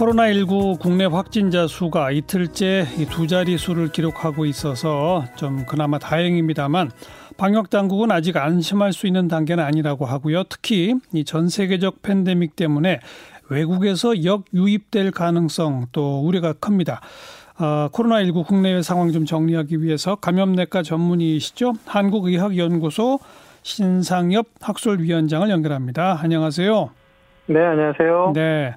코로나19 국내 확진자 수가 이틀째 두 자리 수를 기록하고 있어서 좀 그나마 다행입니다만 방역 당국은 아직 안심할 수 있는 단계는 아니라고 하고요. 특히 이 전 세계적 팬데믹 때문에 외국에서 역유입될 가능성 또 우려가 큽니다. 어, 코로나19 국내외 상황 좀 정리하기 위해서 감염내과 전문의이시죠. 한국의학연구소 신상엽 학술위원장을 연결합니다. 안녕하세요. 네, 안녕하세요. 네.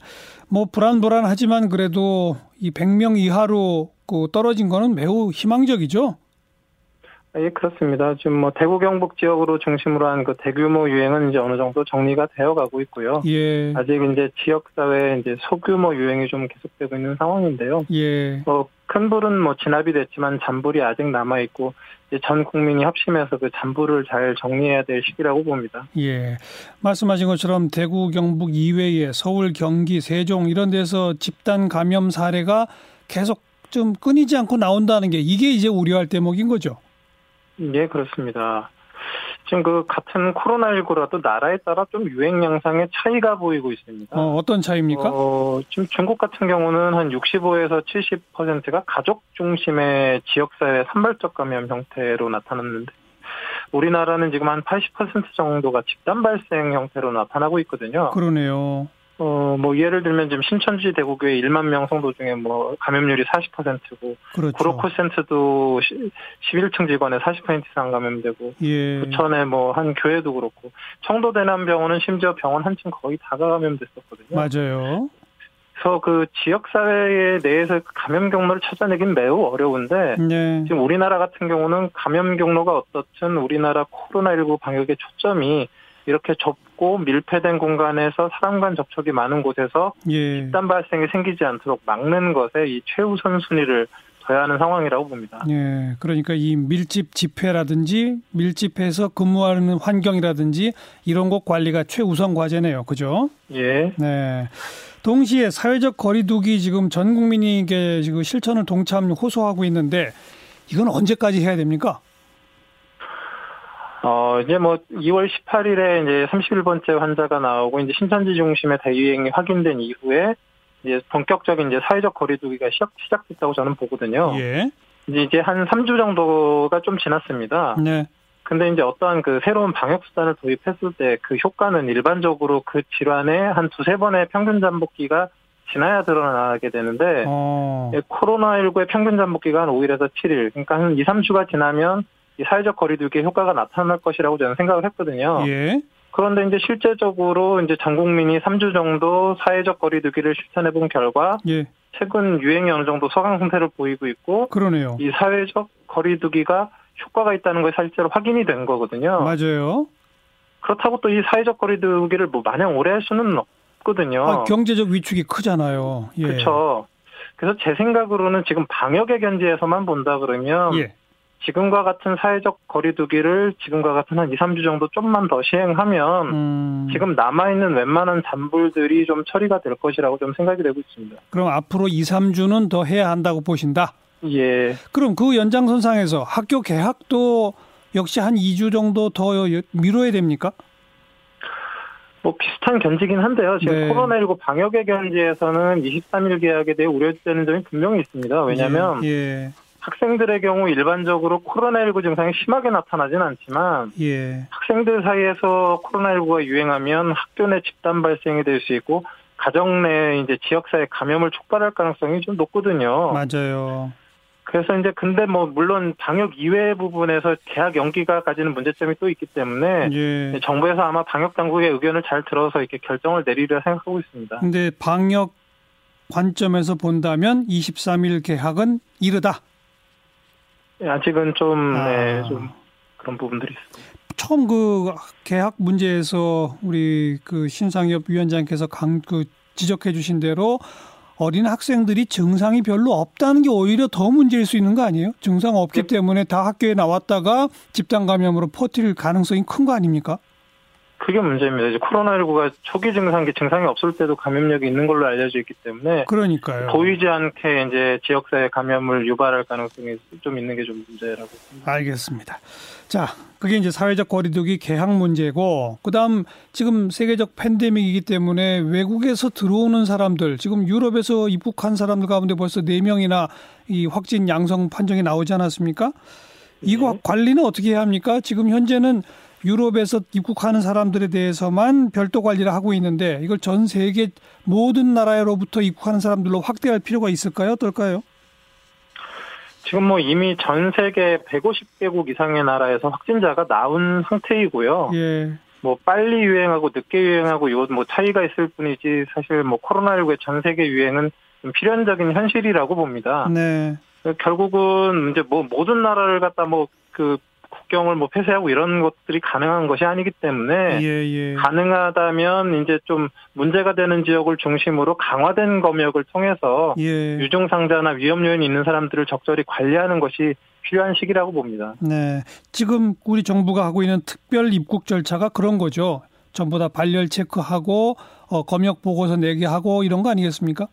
뭐 불안불안하지만 그래도 이 100명 이하로 그 떨어진 거는 매우 희망적이죠. 예, 그렇습니다. 지금 뭐 대구 경북 지역으로 중심으로 한 그 대규모 유행은 이제 어느 정도 정리가 되어 가고 있고요. 예. 아직 이제 지역 사회 이제 소규모 유행이 좀 계속되고 있는 상황인데요. 예. 뭐 큰 불은 뭐 진압이 됐지만 잔불이 아직 남아 있고 전 국민이 합심해서 그 잔불을 잘 정리해야 될 시기라고 봅니다. 예. 말씀하신 것처럼 대구 경북 이외에 서울 경기 세종 이런 데서 집단 감염 사례가 계속 좀 끊이지 않고 나온다는 게 이게 이제 우려할 대목인 거죠. 예, 그렇습니다. 지금 그 같은 코로나19라도 나라에 따라 좀 유행 양상의 차이가 보이고 있습니다. 어, 어떤 차이입니까? 어, 지금 중국 같은 경우는 한 65에서 70%가 가족 중심의 지역사회 산발적 감염 형태로 나타났는데 우리나라는 지금 한 80% 정도가 집단 발생 형태로 나타나고 있거든요. 그러네요. 어, 뭐, 예를 들면 지금 신천지 대구교회 1만 명 성도 중에 뭐, 감염률이 40%고, 그렇죠. 구로코센트도 11층 직원에 40% 이상 감염되고, 예. 부천에 뭐, 한 교회도 그렇고, 청도 대남병원은 심지어 병원 한 층 거의 다 감염됐었거든요. 맞아요. 그래서 그 지역사회 내에서 감염 경로를 찾아내긴 매우 어려운데, 네. 지금 우리나라 같은 경우는 감염 경로가 어떻든 우리나라 코로나19 방역의 초점이 이렇게 좁고 밀폐된 공간에서 사람 간 접촉이 많은 곳에서 예. 집단 발생이 생기지 않도록 막는 것에 이 최우선 순위를 둬야 하는 상황이라고 봅니다. 예. 그러니까 이 밀집 집회라든지 밀집해서 근무하는 환경이라든지 이런 것 관리가 최우선 과제네요. 그죠? 예. 네. 동시에 사회적 거리두기 지금 전 국민에게 지금 실천을 동참 호소하고 있는데 이건 언제까지 해야 됩니까? 어, 이제 뭐 2월 18일에 이제 31번째 환자가 나오고 이제 신천지 중심의 대유행이 확인된 이후에 이제 본격적인 이제 사회적 거리두기가 시작, 시작됐다고 저는 보거든요. 예. 이제 한 3주 정도가 좀 지났습니다. 네. 근데 이제 어떠한 그 새로운 방역 수단을 도입했을 때 그 효과는 일반적으로 그 질환의 한 두세 번의 평균 잠복기가 지나야 드러나게 되는데 어. 예, 코로나19의 평균 잠복기가 한 5일에서 7일 그러니까 한 2, 3주가 지나면 이 사회적 거리두기의 효과가 나타날 것이라고 저는 생각을 했거든요. 예. 그런데 이제 실제적으로 이제 전 국민이 3주 정도 사회적 거리두기를 실천해 본 결과 예. 최근 유행이 어느 정도 서강 상태를 보이고 있고 그러네요. 이 사회적 거리두기가 효과가 있다는 것이 실제로 확인이 된 거거든요. 맞아요. 그렇다고 또 이 사회적 거리두기를 뭐 마냥 오래 할 수는 없거든요. 아, 경제적 위축이 크잖아요. 예. 그렇죠. 그래서 제 생각으로는 지금 방역의 견지에서만 본다 그러면 예. 지금과 같은 사회적 거리두기를 지금과 같은 한 2, 3주 정도 좀만 더 시행하면 음. 지금 남아있는 웬만한 잔불들이 좀 처리가 될 것이라고 좀 생각이 되고 있습니다. 그럼 앞으로 2, 3주는 더 해야 한다고 보신다. 예. 그럼 그 연장선상에서 학교 개학도 역시 한 2주 정도 더 미뤄야 됩니까? 뭐 비슷한 견지긴 한데요. 지금 네. 코로나19 방역의 견지에서는 23일 개학에 대해 우려되는 점이 분명히 있습니다. 왜냐하면 예. 예. 학생들의 경우 일반적으로 코로나19 증상이 심하게 나타나진 않지만 예. 학생들 사이에서 코로나19가 유행하면 학교 내 집단 발생이 될 수 있고 가정 내 이제 지역사회 감염을 촉발할 가능성이 좀 높거든요. 맞아요. 그래서 이제 근데 뭐 물론 방역 이외의 부분에서 개학 연기가 가지는 문제점이 또 있기 때문에 예. 정부에서 아마 방역 당국의 의견을 잘 들어서 이렇게 결정을 내리려 생각하고 있습니다. 근데 방역 관점에서 본다면 23일 개학은 이르다. 예, 아직은 좀, 아. 네, 좀 그런 부분들이 있습니다. 처음 그 개학 문제에서 우리 그 신상엽 위원장께서 강 그 지적해 주신 대로 어린 학생들이 증상이 별로 없다는 게 오히려 더 문제일 수 있는 거 아니에요? 증상 없기 네. 때문에 다 학교에 나왔다가 집단 감염으로 퍼뜨릴 가능성이 큰 거 아닙니까? 그게 문제입니다. 이제 코로나19가 초기 증상기 증상이 없을 때도 감염력이 있는 걸로 알려져 있기 때문에 그러니까요. 보이지 않게 이제 지역사회 감염을 유발할 가능성이 좀 있는 게 좀 문제라고 봅니다. 알겠습니다. 자, 그게 이제 사회적 거리두기 개항 문제고 그 다음 지금 세계적 팬데믹이기 때문에 외국에서 들어오는 사람들 지금 유럽에서 입국한 사람들 가운데 벌써 4명이나 이 확진 양성 판정이 나오지 않았습니까? 이거 네. 관리는 어떻게 해야 합니까? 지금 현재는 유럽에서 입국하는 사람들에 대해서만 별도 관리를 하고 있는데 이걸 전 세계 모든 나라로부터 입국하는 사람들로 확대할 필요가 있을까요? 어떨까요? 지금 뭐 이미 전 세계 150개국 이상의 나라에서 확진자가 나온 상태이고요. 예. 뭐 빨리 유행하고 늦게 유행하고 이거 뭐 차이가 있을 뿐이지 사실 뭐 코로나19의 전 세계 유행은 좀 필연적인 현실이라고 봅니다. 네. 결국은 이제 뭐 모든 나라를 갖다 뭐 그 국경을 뭐 폐쇄하고 이런 것들이 가능한 것이 아니기 때문에 예, 예. 가능하다면 이제 좀 문제가 되는 지역을 중심으로 강화된 검역을 통해서 예. 유증 상자나 위험 요인이 있는 사람들을 적절히 관리하는 것이 필요한 시기라고 봅니다. 네. 지금 우리 정부가 하고 있는 특별 입국 절차가 그런 거죠. 전부 다 발열 체크하고 어, 검역 보고서 내게 하고 이런 거 아니겠습니까?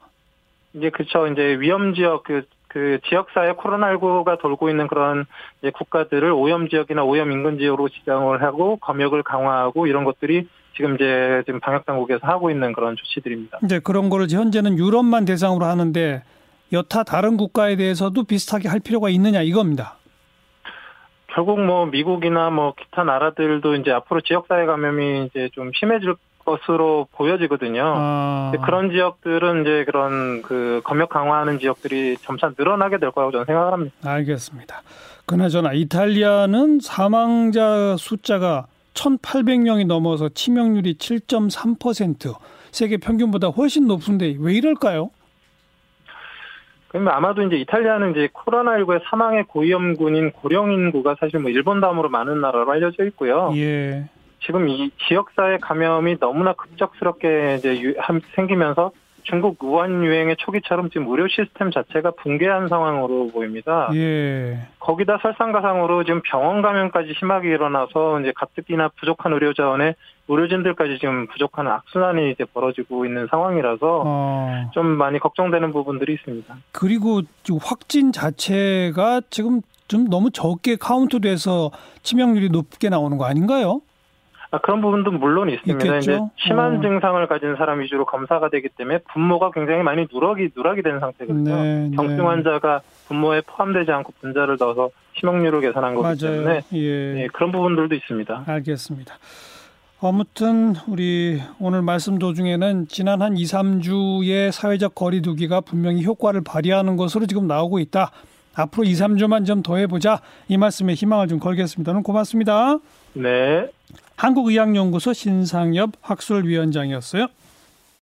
이제 그쵸 이제 위험 지역 그, 그 지역사회 코로나19가 돌고 있는 그런 국가들을 오염 지역이나 오염 인근 지역으로 지정을 하고 검역을 강화하고 이런 것들이 지금 이제 지금 방역 당국에서 하고 있는 그런 조치들입니다. 이제 그런 거를 현재는 유럽만 대상으로 하는데 여타 다른 국가에 대해서도 비슷하게 할 필요가 있느냐 이겁니다. 결국 뭐 미국이나 뭐 기타 나라들도 이제 앞으로 지역사회 감염이 이제 좀 심해질 것으로 보여지거든요. 아, 그런 지역들은 이제 그런 그 검역 강화하는 지역들이 점차 늘어나게 될 거라고 저는 생각을 합니다. 알겠습니다. 그나저나 이탈리아는 사망자 숫자가 1,800명이 넘어서 치명률이 7.3% 세계 평균보다 훨씬 높은데 왜 이럴까요? 그러면 아마도 이제 이탈리아는 이제 코로나19의 사망의 고위험군인 고령 인구가 사실 뭐 일본 다음으로 많은 나라로 알려져 있고요. 예. 지금 이 지역사회 감염이 너무나 급작스럽게 이제 유- 함- 생기면서 중국 우한 유행의 초기처럼 지금 의료 시스템 자체가 붕괴한 상황으로 보입니다. 예. 거기다 설상가상으로 지금 병원 감염까지 심하게 일어나서 이제 가뜩이나 부족한 의료 자원에 의료진들까지 지금 부족한 악순환이 이제 벌어지고 있는 상황이라서 어. 좀 많이 걱정되는 부분들이 있습니다. 그리고 확진 자체가 지금 좀 너무 적게 카운트돼서 치명률이 높게 나오는 거 아닌가요? 아, 그런 부분도 물론 있습니다. 있겠죠? 이제 심한 어. 증상을 가진 사람 위주로 검사가 되기 때문에 분모가 굉장히 많이 누락이 누락이 된 상태거든요. 네, 경증 네. 환자가 분모에 포함되지 않고 분자를 넣어서 치명률을 계산한 거기 맞아요. 때문에 예. 네, 그런 부분들도 있습니다. 알겠습니다. 아무튼 우리 오늘 말씀 도중에는 지난 한 2, 3주의 사회적 거리두기가 분명히 효과를 발휘하는 것으로 지금 나오고 있다. 앞으로 2, 3주만 좀 더 해보자. 이 말씀에 희망을 좀 걸겠습니다. 고맙습니다. 네. 한국의학연구소 신상엽 학술위원장이었어요.